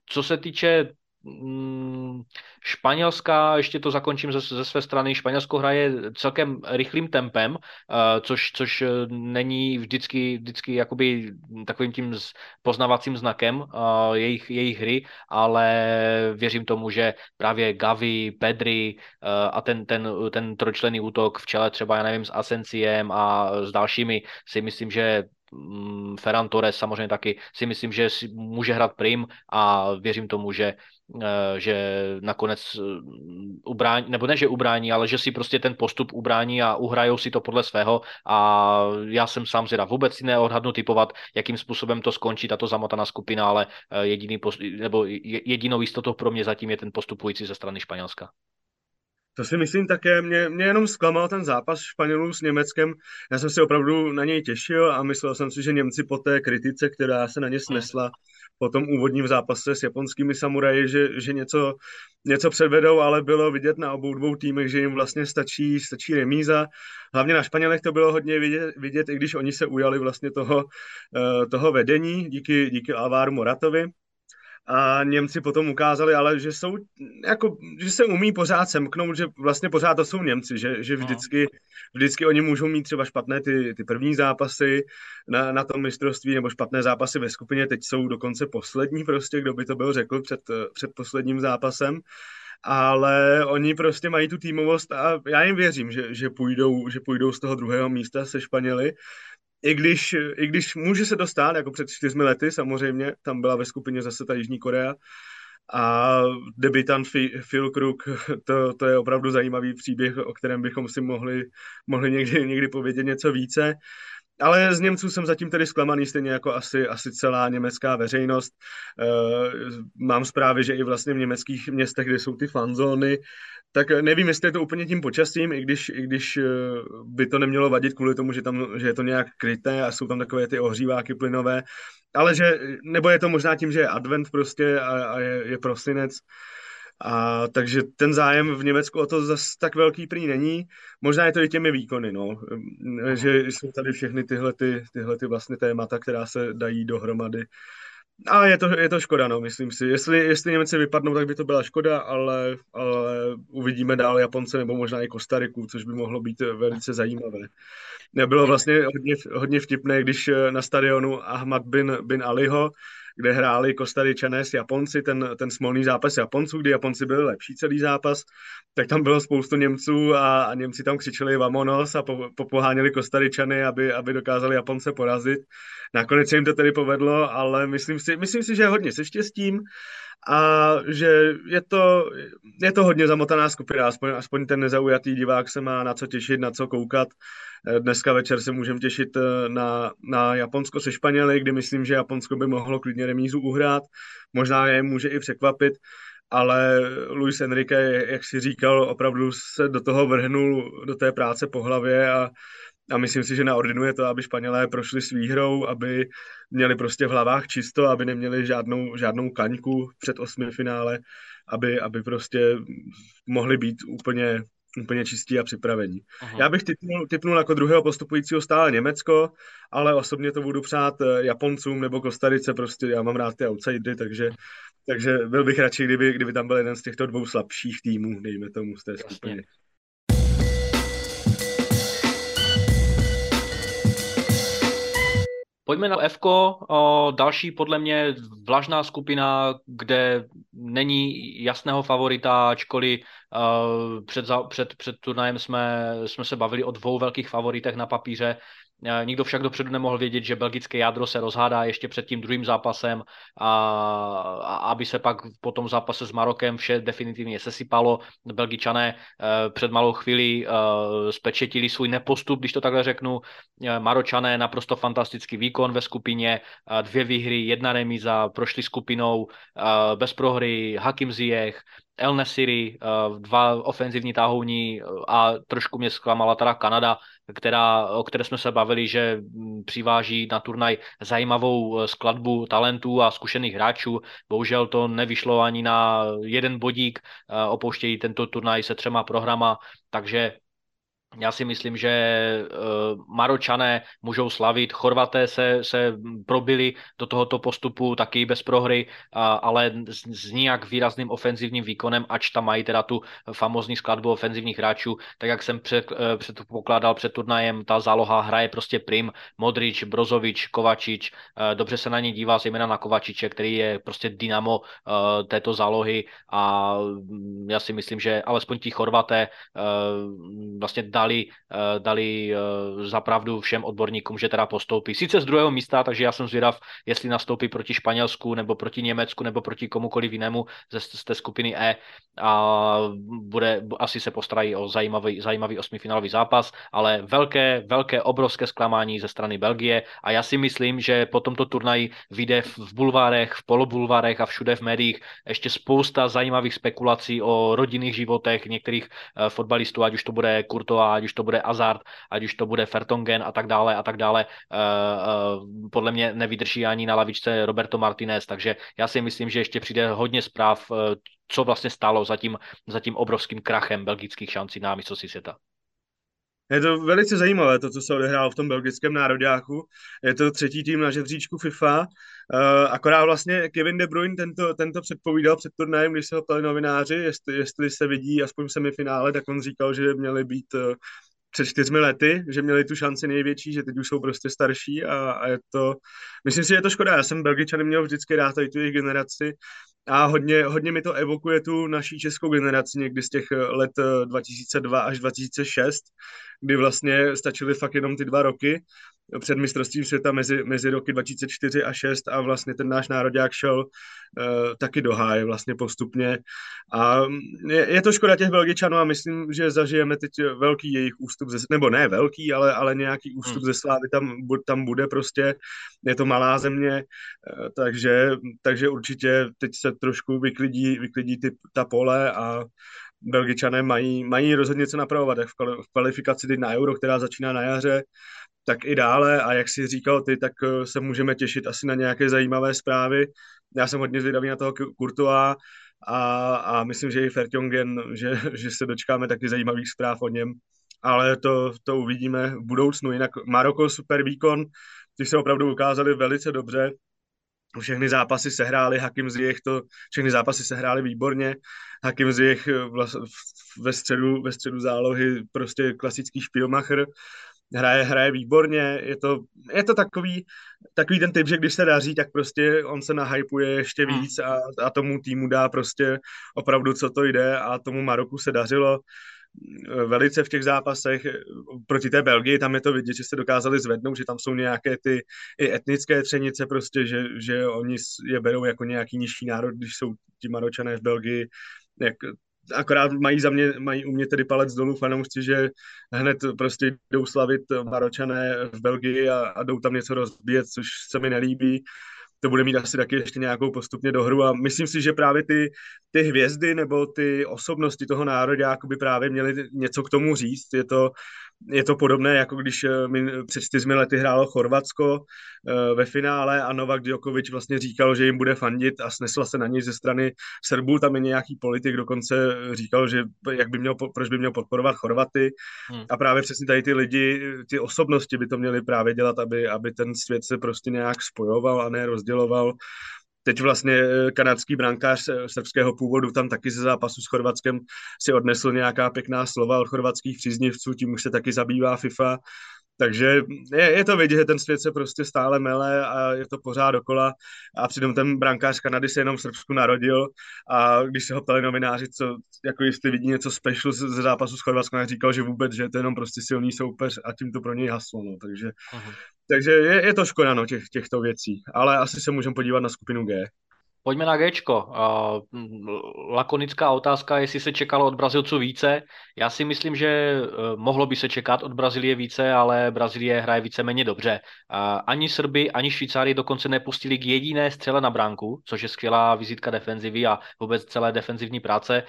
co se týče Mm, Španělská, ještě to zakončím ze, ze své strany, Španělsko hraje celkem rychlým tempem, eh, což, což eh, není vždycky, vždycky jakoby takovým tím poznavacím znakem eh, jejich, jejich hry, ale věřím tomu, že právě Gavi, Pedri a ten, ten, ten trojčlený útok v čele třeba, já nevím, s Asenciem a s dalšími si myslím, že Ferran Torres samozřejmě taky si myslím, že si může hrát prim a věřím tomu, že Eh, že nakonec eh, ubrání, nebo ne, že ubrání, ale že si prostě ten postup ubrání a uhrajou si to podle svého a já jsem sám zvědav. Vůbec si neodhadnu typovat, jakým způsobem to skončí tato zamotaná skupina, ale eh, jediný nebo jedinou jistotou pro mě zatím je ten postupující ze strany Španělska. To si myslím také, mě, mě jenom zklamal ten zápas Španělů s Německem. Já jsem se opravdu na něj těšil a myslel jsem si, že Němci po té kritice, která se na ně snesla, po tom úvodním zápase s japonskými samuraji, že, že něco, něco předvedou, ale bylo vidět na obou dvou týmech, že jim vlastně stačí, stačí remíza. Hlavně na Španělech to bylo hodně vidět, vidět i když oni se ujali vlastně toho, eh, toho vedení díky, díky Alváru Moratovi a Němci potom ukázali, ale že jsou, jako, že se umí pořád semknout, že vlastně pořád to jsou Němci, že, že no. vždycky, vždycky oni můžou mít třeba špatné ty, ty první zápasy na, na tom mistrovství nebo špatné zápasy ve skupině, teď jsou dokonce poslední prostě, kdo by to byl řekl před, před posledním zápasem. Ale oni prostě mají tu týmovost a já jim věřím, že, že, půjdou, že půjdou z toho druhého místa se Španěli i když, i když může se dostat, jako před čtyřmi lety samozřejmě, tam byla ve skupině zase ta Jižní Korea, a debitant Phil Crook, *laughs* to, to je opravdu zajímavý příběh, o kterém bychom si mohli, mohli někdy, někdy povědět něco více. Ale z Němců jsem zatím tedy zklamaný, stejně jako asi, asi celá německá veřejnost. E, mám zprávy, že i vlastně v německých městech, kde jsou ty fanzóny, tak nevím, jestli je to úplně tím počasím, i když, i když eh, by to nemělo vadit kvůli tomu, že, tam, že je to nějak kryté a jsou tam takové ty ohříváky plynové, ale že, nebo je to možná tím, že je advent prostě a, a je, je prosinec, a takže ten zájem v Německu o to zase tak velký prý není. Možná je to i těmi výkony, no. že jsou tady všechny tyhle, ty, tyhle ty vlastně témata, která se dají dohromady a je to, je to škoda, no, myslím si. Jestli, jestli Němci vypadnou, tak by to byla škoda, ale, ale uvidíme dál Japonce nebo možná i Kostariku, což by mohlo být velice zajímavé. Bylo vlastně hodně, hodně vtipné, když na stadionu Ahmad bin, bin Aliho kde hráli Kostaričané s Japonci, ten, ten smolný zápas Japonců, kdy Japonci byli lepší celý zápas, tak tam bylo spoustu Němců a, a Němci tam křičeli Vamonos a po, popoháněli Kostaričany, aby, aby dokázali Japonce porazit. Nakonec se jim to tedy povedlo, ale myslím si, myslím si že hodně se štěstím a že je to, je to hodně zamotaná skupina, aspoň, aspoň ten nezaujatý divák se má na co těšit, na co koukat. Dneska večer se můžeme těšit eh, na, na Japonsko se Španěli, kdy myslím, že Japonsko by mohlo klidně remízu uhrát. Možná je může i překvapit, ale Luis Enrique, jak si říkal, opravdu se do toho vrhnul, do té práce po hlavě a, a myslím si, že naordinuje to, aby Španělé prošli s výhrou, aby měli prostě v hlavách čisto, aby neměli žádnou, žádnou kaňku před osmi finále, aby, aby prostě mohli být úplně úplně čistí a připravení. Aha. Já bych typnul, typnul jako druhého postupujícího stále Německo, ale osobně to budu přát eh, Japoncům nebo Kostarice, prostě já mám rád ty outsidery, takže, takže byl bych radši, kdyby, kdyby tam byl jeden z těchto dvou slabších týmů, dejme tomu z té skupiny. Pojďme na F, další podle mě vlažná skupina, kde není jasného favorita, ačkoliv před, před, před turnajem jsme, jsme se bavili o dvou velkých favoritech na papíře. Eh, nikdo však dopředu nemohl vědět, že belgické jádro se rozhádá ještě před tím druhým zápasem a, a aby se pak po tom zápase s Marokem vše definitivně sesypalo. Belgičané eh, před malou chvíli eh, spečetili svůj nepostup, když to takhle řeknu. Maročané naprosto fantastický výkon ve skupině, dvě výhry, jedna remíza, prošli skupinou bez prohry, Hakim Ziyech, El Nesiri, dva ofenzivní tahouní a trošku mě zklamala teda Kanada, která, o které jsme se bavili, že mm, přiváží na turnaj zajímavou eh, skladbu talentů a zkušených hráčů. Bohužel to nevyšlo ani na jeden bodík, eh, opouštějí tento turnaj se třema programa, takže já si myslím, že uh, Maročané můžou slavit, Chorvaté se, se probili do tohoto postupu taky bez prohry, ale s, s nijak výrazným ofenzivním výkonem, ač tam mají teda tu famozní skladbu ofenzivních hráčů, tak jak jsem před, uh, předpokládal před turnajem, ta záloha hraje prostě prim, Modrič, Brozovič, Kovačič, uh, dobře se na ně dívá zejména na Kovačiče, který je prostě dynamo této zálohy. A um, já si myslím, že alespoň ti Chorvaté vlastně dali dali, eh, dali eh, zapravdu všem odborníkům, že teda postoupí. Sice z druhého místa, takže já jsem zvědav, jestli nastoupí proti Španělsku, nebo proti Německu, nebo proti komukoliv jinému ze, z té skupiny E a bude, asi se postarají o zajímavý, zajímavý osmifinálový zápas, ale velké, velké, obrovské zklamání ze strany Belgie a já si myslím, že po tomto turnaji vyjde v bulvárech, v polobulvárech a všude v médiích ještě spousta zajímavých spekulací o rodinných životech některých uh, fotbalistů, ať už to bude Kurtová, ať už to bude Azard, ať už to bude Fertongen a tak dále a tak dále, uh, uh, podle mě nevydrží ani na lavičce Roberto Martinez, takže já si myslím, že ještě přijde hodně zpráv, uh, co vlastně stálo za tím, za tím obrovským krachem belgických šancí na mistrovství světa. Je to velice zajímavé, to, co se odehrálo v tom belgickém nároďáku. Je to třetí tým na žebříčku FIFA. Uh, akorát vlastně Kevin De Bruyne tento, tento předpovídal před turnajem, když se ho ptali novináři, jestli, jestli se vidí aspoň v semifinále, tak on říkal, že měli být uh, před čtyřmi lety, že měli tu šanci největší, že teď už jsou prostě starší a, a je to, myslím si, že je to škoda. Já jsem Belgičany měl vždycky rád tady tu jejich generaci a hodně, hodně mi to evokuje tu naší českou generaci někdy z těch let 2002 až 2006, kdy vlastně stačily fakt jenom ty dva roky před mistrovstvím světa mezi, mezi roky 2004 a 6 a vlastně ten náš národák šel uh, taky do háje vlastně postupně a je, je to škoda těch Belgičanů a myslím, že zažijeme teď velký jejich ústup, ze, nebo ne velký, ale, ale nějaký ústup hmm. ze slávy tam, tam bude prostě, je to malá země, uh, takže, takže určitě teď se trošku vyklidí, vyklidí ty, ta pole a Belgičané mají, mají rozhodně co napravovat, jak v kvalifikaci na Euro, která začíná na jaře, tak i dále a jak si říkal ty, tak eh, se můžeme těšit asi na nějaké zajímavé zprávy. Já jsem hodně zvědavý na toho Kurtová a, a myslím, že i Fertjongen, že, *laughs* že se dočkáme taky zajímavých zpráv o něm, ale to, to uvidíme v budoucnu. Jinak Maroko super výkon, ty se opravdu ukázali velice dobře, všechny zápasy sehráli, Hakim Ziyech to, všechny zápasy sehráli výborně, Hakim Ziyech eh, ve středu, ve středu zálohy prostě klasický špilmacher, hraje, hraje výborně, je to, je to takový, takový ten typ, že když se daří, tak prostě on se nahypuje ještě hmm. víc a, a tomu týmu dá prostě opravdu, co to jde a tomu Maroku se dařilo. Velice v těch zápasech. Proti té Belgii tam je to vidět, že se dokázali zvednout, že tam jsou nějaké ty i etnické třenice prostě, že, že oni je berou jako nějaký nižší národ, když jsou ti Maročané v Belgii, jak akorát mají za mě, mají u mě tedy palec dolů fanoušci, že hned prostě jdou slavit Maročané v Belgii a, a jdou tam něco rozbíjet, což se mi nelíbí to bude mít asi taky ještě nějakou postupně dohru a myslím si, že právě ty, ty hvězdy nebo ty osobnosti toho národa by právě měly něco k tomu říct. Je to, je to podobné, jako když eh, mi před čtyřmi lety hrálo Chorvatsko eh, ve finále a Novak Djokovic vlastně říkal, že jim bude fandit a snesla se na něj ze strany Srbů. Tam je nějaký politik dokonce říkal, že jak by měl, proč by měl podporovat Chorvaty. Hmm. A právě přesně tady ty lidi, ty osobnosti by to měly právě dělat, aby, aby ten svět se prostě nějak spojoval a ne rozděloval. Teď vlastně eh, kanadský brankář eh, srbského původu tam taky ze zápasu s Chorvatskem si odnesl nějaká pěkná slova od chorvatských příznivců, tím už se taky zabývá FIFA. Takže je, je to vidět, že ten svět se prostě stále mele a je to pořád dokola. A přitom ten brankář Kanady se jenom v Srbsku narodil a když se ho ptali novináři, co, jako jestli vidí něco special ze zápasu s Chorvatskem, tak říkal, že vůbec, že je to jenom prostě silný soupeř a tím to pro něj haslo. No. Takže, uh-huh. takže je, je to škoda no, těch, těchto věcí. Ale asi se můžeme podívat na skupinu G. Pojďme na Gčko. Lakonická otázka, jestli se čekalo od Brazilců více. Já si myslím, že e, mohlo by se čekat od Brazílie více, ale Brazílie hraje víceméně dobře. Ani Srby, ani Švýcáři dokonce nepustili k jediné střele na bránku, což je skvělá vizitka defenzivy a vůbec celé defenzivní práce.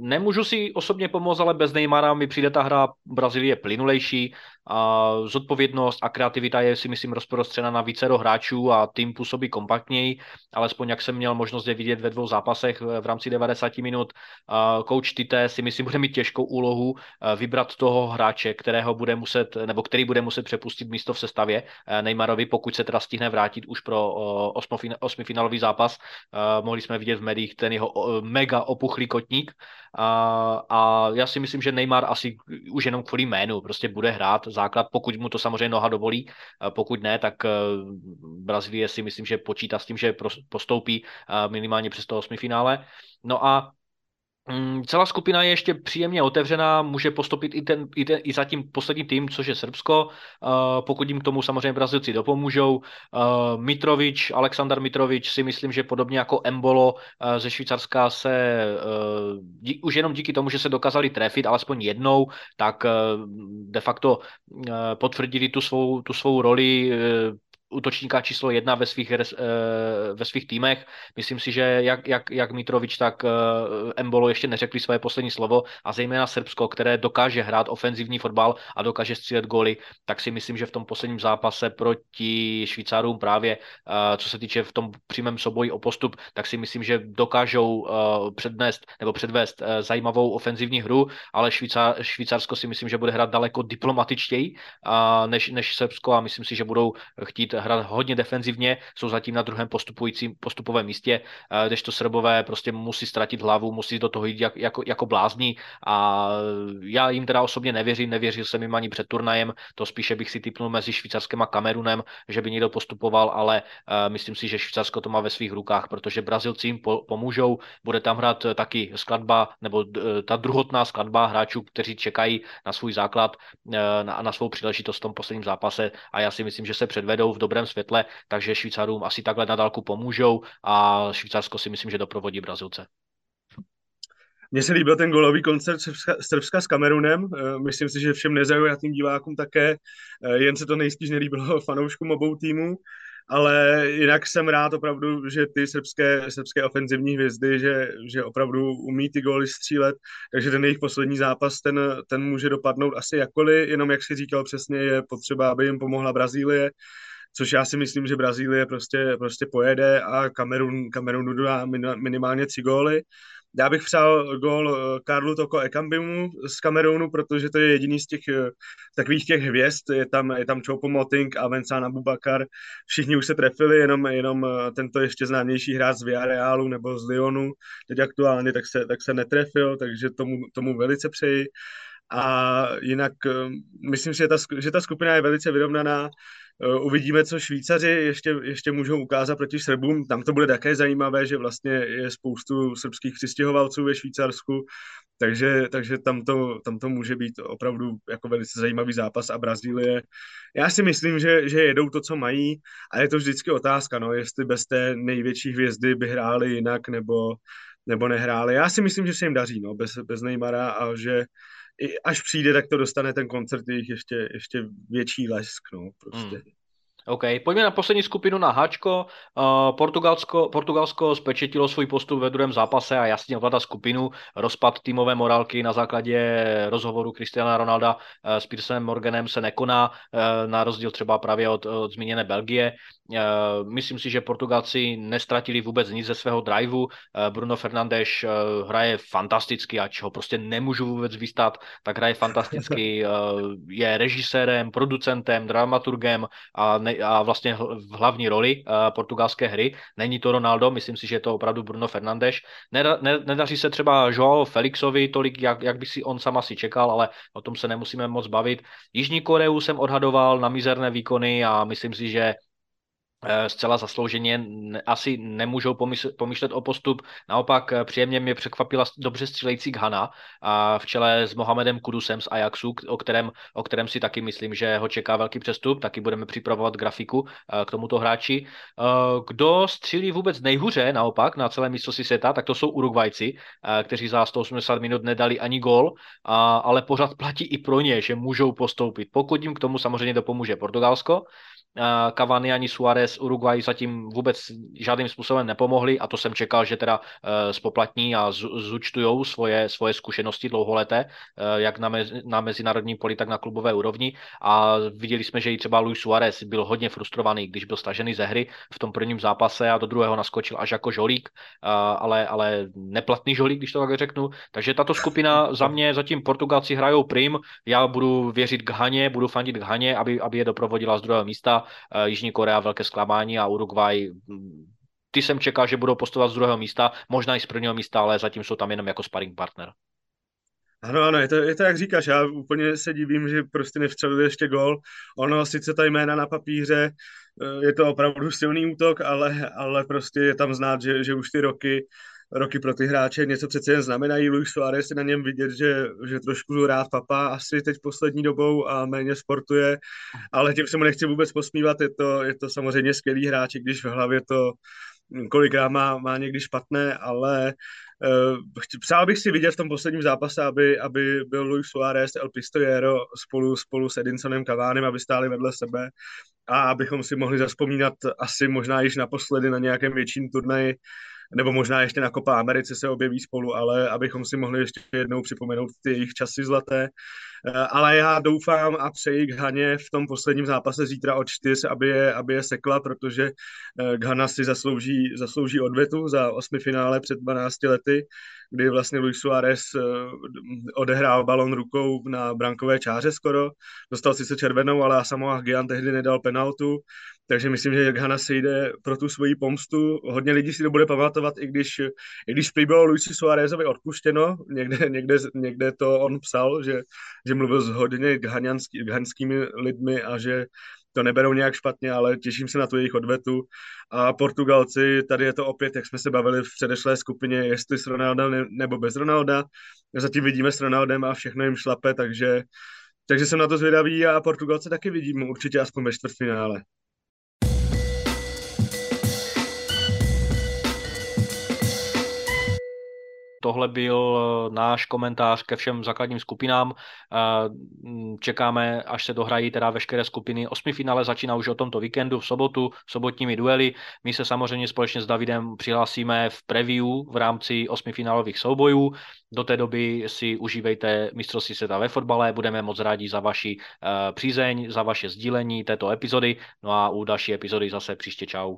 Nemůžu si osobně pomoct, ale bez Neymara mi přijde ta hra Brazílie plynulejší a zodpovědnost a kreativita je si myslím rozprostřena na vícero hráčů a tým působí kompaktněji, alespoň jak jsem měl možnost je vidět ve dvou zápasech v rámci 90 minut. Coach Tite si myslím *laughs* bude mít těžkou úlohu vybrat toho hráče, kterého bude muset, nebo který bude muset přepustit místo v sestavě Neymarovi, pokud se teda stihne vrátit už pro osmifinálový zápas. Mohli jsme vidět v médiích ten jeho mega opuchlý kotník a, a já si myslím, že Neymar asi už jenom kvůli jménu prostě bude hrát základ, pokud mu to samozřejmě noha dovolí. Pokud ne, tak eh, Brazílie si myslím, že počítá s tím, že postoupí eh, minimálně přes to osmifinále. No a celá skupina je ještě příjemně otevřená, může postupit i, ten, i, ten, i za tím poslední tým, což je Srbsko, uh, pokud jim k tomu samozřejmě Brazilci dopomůžou. Uh, Mitrovič, Aleksandar Mitrovič si myslím, že podobně jako Embolo uh, ze Švýcarska se už jenom díky tomu, že se dokázali trefit alespoň jednou, tak de facto potvrdili tu svou, tu svou roli útočníka číslo jedna ve svých, eh, ve svých týmech. Myslím si, že jak, jak, jak Mitrovič, tak eh, Embolo ještě neřekli své poslední slovo a zejména Srbsko, které dokáže hrát ofenzivní fotbal a dokáže střílet góly, tak si myslím, že v tom posledním zápase proti Švýcarům právě, eh, co se týče v tom přímém souboji o postup, tak si myslím, že dokážou přednést nebo předvést zajímavou ofenzivní hru, ale Švýcar, Švýcarsko si myslím, že bude hrát daleko diplomatičtěji než, než Srbsko a myslím si, že budou chtít hrát hodně defenzivně, jsou zatím na druhém postupujícím postupovém místě, eh, to Srbové prostě musí ztratit hlavu, musí do toho jít jak, jako, jako blázni. A já jim teda osobně nevěřím, nevěřil jsem jim ani před turnajem, to spíše bych si typnul mezi Švýcarskem a Kamerunem, že by někdo postupoval, ale uh, myslím si, že Švýcarsko to má ve svých rukách, protože Brazilci jim po, pomůžou, bude tam hrát taky skladba, nebo uh, ta druhotná skladba hráčů, kteří čekají na svůj základ, na, na svou příležitost v tom posledním zápase. A já si myslím, že se předvedou v dobrém světle, takže Švýcarům asi takhle na dálku pomůžou a Švýcarsko si myslím, že doprovodí Brazilce. Mně se líbil ten golový koncert Srbska, Srbska s Kamerunem. Eh, myslím si, že všem nezaujatým divákům také. Eh, jen se to nejspíš nelíbilo *laughs* fanouškům obou týmů. Ale jinak jsem rád opravdu, že ty srbské, srbské ofenzivní hvězdy, že, že opravdu umí ty góly střílet, takže ten jejich poslední zápas, ten, ten může dopadnout asi jakkoliv, jenom jak si říkal přesně, je potřeba, aby jim pomohla Brazílie, což já si myslím, že Brazílie prostě, prostě pojede a Kamerun, Kamerunu dá minimálně tři góly. Já bych přál gól eh, Karlu Toko Ekambimu z Kamerunu, protože to je jediný z těch eh, takových těch hvězd. Je tam, je tam Choupo Moting a Vincent Abubakar. Všichni už se trefili, jenom, jenom eh, tento ještě známější hráč z Villarrealu nebo z Lyonu. Teď aktuálně tak se, tak se netrefil, takže tomu, tomu velice přeji. A jinak myslím si, že ta, že ta skupina je velice vyrovnaná Uvidíme, co Švýcaři ještě, ještě můžou ukázat proti Srbům. Tam to bude také zajímavé, že vlastně je spoustu srbských přistěhovalců ve Švýcarsku, takže, takže tam, to, tam to může být opravdu jako velice zajímavý zápas a Brazílie. Já si myslím, že, že jedou to, co mají a je to vždycky otázka, no, jestli bez té největší hvězdy by hráli jinak nebo, nebo nehráli. Já si myslím, že se jim daří, no, bez, bez Neymara a že až přijde, tak to dostane ten koncert jejich ještě, ještě větší lesk, no, prostě. Hmm. OK, pojďme na poslední skupinu na Hačko. Uh, Portugalsko, Portugalsko spečetilo svůj postup ve druhém zápase a jasně ovládá skupinu. Rozpad týmové morálky na základě rozhovoru Cristiana Ronalda uh, s Piersem Morganem se nekoná, uh, na rozdíl třeba právě od, od zmíněné Belgie. Uh, myslím si, že Portugalci nestratili vůbec nic ze svého driveu. Uh, Bruno Fernandes uh, hraje fantasticky, ač ho prostě nemůžu vůbec vystat, tak hraje fantasticky. Uh, *laughs* je režisérem, producentem, dramaturgem a ne, a vlastně v hlavní roli uh, portugalské hry. Není to Ronaldo, myslím si, že je to opravdu Bruno Fernandes. Neda, ne, nedaří se třeba Joao Felixovi tolik, jak, jak by si on sama si čekal, ale o tom se nemusíme moc bavit. Jižní Koreu jsem odhadoval na mizerné výkony a myslím si, že Eh, zcela zaslouženě asi nemůžou pomýšlet o postup. Naopak eh, příjemně mě překvapila dobře střílející Ghana v čele s Mohamedem Kudusem z Ajaxu, o kterém, o kterém si taky myslím, že ho čeká velký přestup, taky budeme připravovat grafiku eh, k tomuto hráči. Kdo střílí vůbec nejhůře naopak na celé mistrovství světa, tak to jsou Uruguajci, kteří za 180 minut nedali ani gol, ale pořád platí i pro ně, že můžou postoupit, pokud jim k tomu samozřejmě dopomůže Portugalsko. Cavani ani Suarez Uruguay zatím vůbec žádným způsobem nepomohli a to jsem čekal, že teda eh, spoplatní a zúčtujou svoje, svoje zkušenosti dlouholeté, eh, jak na, mezi, na mezinárodní poli, tak na klubové úrovni. A viděli jsme, že i třeba Luis Suarez byl hodně frustrovaný, když byl stažený ze hry v tom prvním zápase a do druhého naskočil až jako žolík, eh, ale, ale neplatný žolík, když to tak řeknu. Takže tato skupina za mě zatím Portugalci hrajou prim, já budu věřit k Haně, budu fandit k Haně, aby, aby je doprovodila z druhého místa Eh, Jižní Korea velké zklamání a Uruguay mm, ty jsem čekal, že budou postovat z druhého místa, možná i z prvního místa, ale zatím jsou tam jenom jako sparring partner. Ano, ano, je to, je to jak říkáš, já úplně se divím, že prostě nevstřelil ještě gol. Ono sice ta jména na papíře, eh, je to opravdu silný útok, ale, ale prostě je tam znát, že, že už ty roky roky pro ty hráče něco přece jen znamenají. Luis Suarez je na něm vidět, že, že trošku rád papá asi teď poslední dobou a méně sportuje, ale tím se mu nechci vůbec posmívat, je to, je to samozřejmě skvělý hráč, když v hlavě to kolikrát má, má někdy špatné, ale uh, přál bych si vidět v tom posledním zápase, aby, aby byl Luis Suarez, El Pistoiero spolu, spolu s Edinsonem Kavánem, aby stáli vedle sebe a abychom si mohli zaspomínat asi možná již naposledy na nějakém větším turnaji nebo možná ještě na Copa Americe se objeví spolu, ale abychom si mohli ještě jednou připomenout ty jejich časy zlaté. Eh, ale já doufám a přeji k Haně v tom posledním zápase zítra od čtyř, aby je, aby je sekla, protože eh, Ghana si zaslouží, zaslouží odvetu za osmi finále před 12 lety, kdy vlastně Luis Suárez eh, odehrál balon rukou na brankové čáře skoro. Dostal sice červenou, ale Samoa Gian tehdy nedal penaltu takže myslím, že Ghana se jde pro tu svoji pomstu. Hodně lidí si to bude pamatovat, i když, i když prý bylo Luisi Suarezovi odpuštěno, někde, někde, někde to on psal, že, že mluvil s hodně ghanský, ghanskými lidmi a že to neberou nějak špatně, ale těším se na tu jejich odvetu. A Portugalci, tady je to opět, jak jsme se bavili v předešlé skupině, jestli s Ronaldem nebo bez Ronalda. Zatím vidíme s Ronaldem a všechno jim šlape, takže, takže jsem na to zvědavý a Portugalce taky vidím určitě aspoň ve čtvrtfinále. Tohle byl eh, náš komentář ke všem základním skupinám. Eh, čekáme, až se dohrají teda veškeré skupiny. Osmi finále začíná už o tomto víkendu v sobotu, sobotními duely. My se samozřejmě společně s Davidem přihlásíme v preview v rámci osmi finálových soubojů. Do té doby si užívejte mistrovství světa ve fotbale. Budeme moc rádi za vaši eh, přízeň, za vaše sdílení této epizody. No a u další epizody zase příště čau.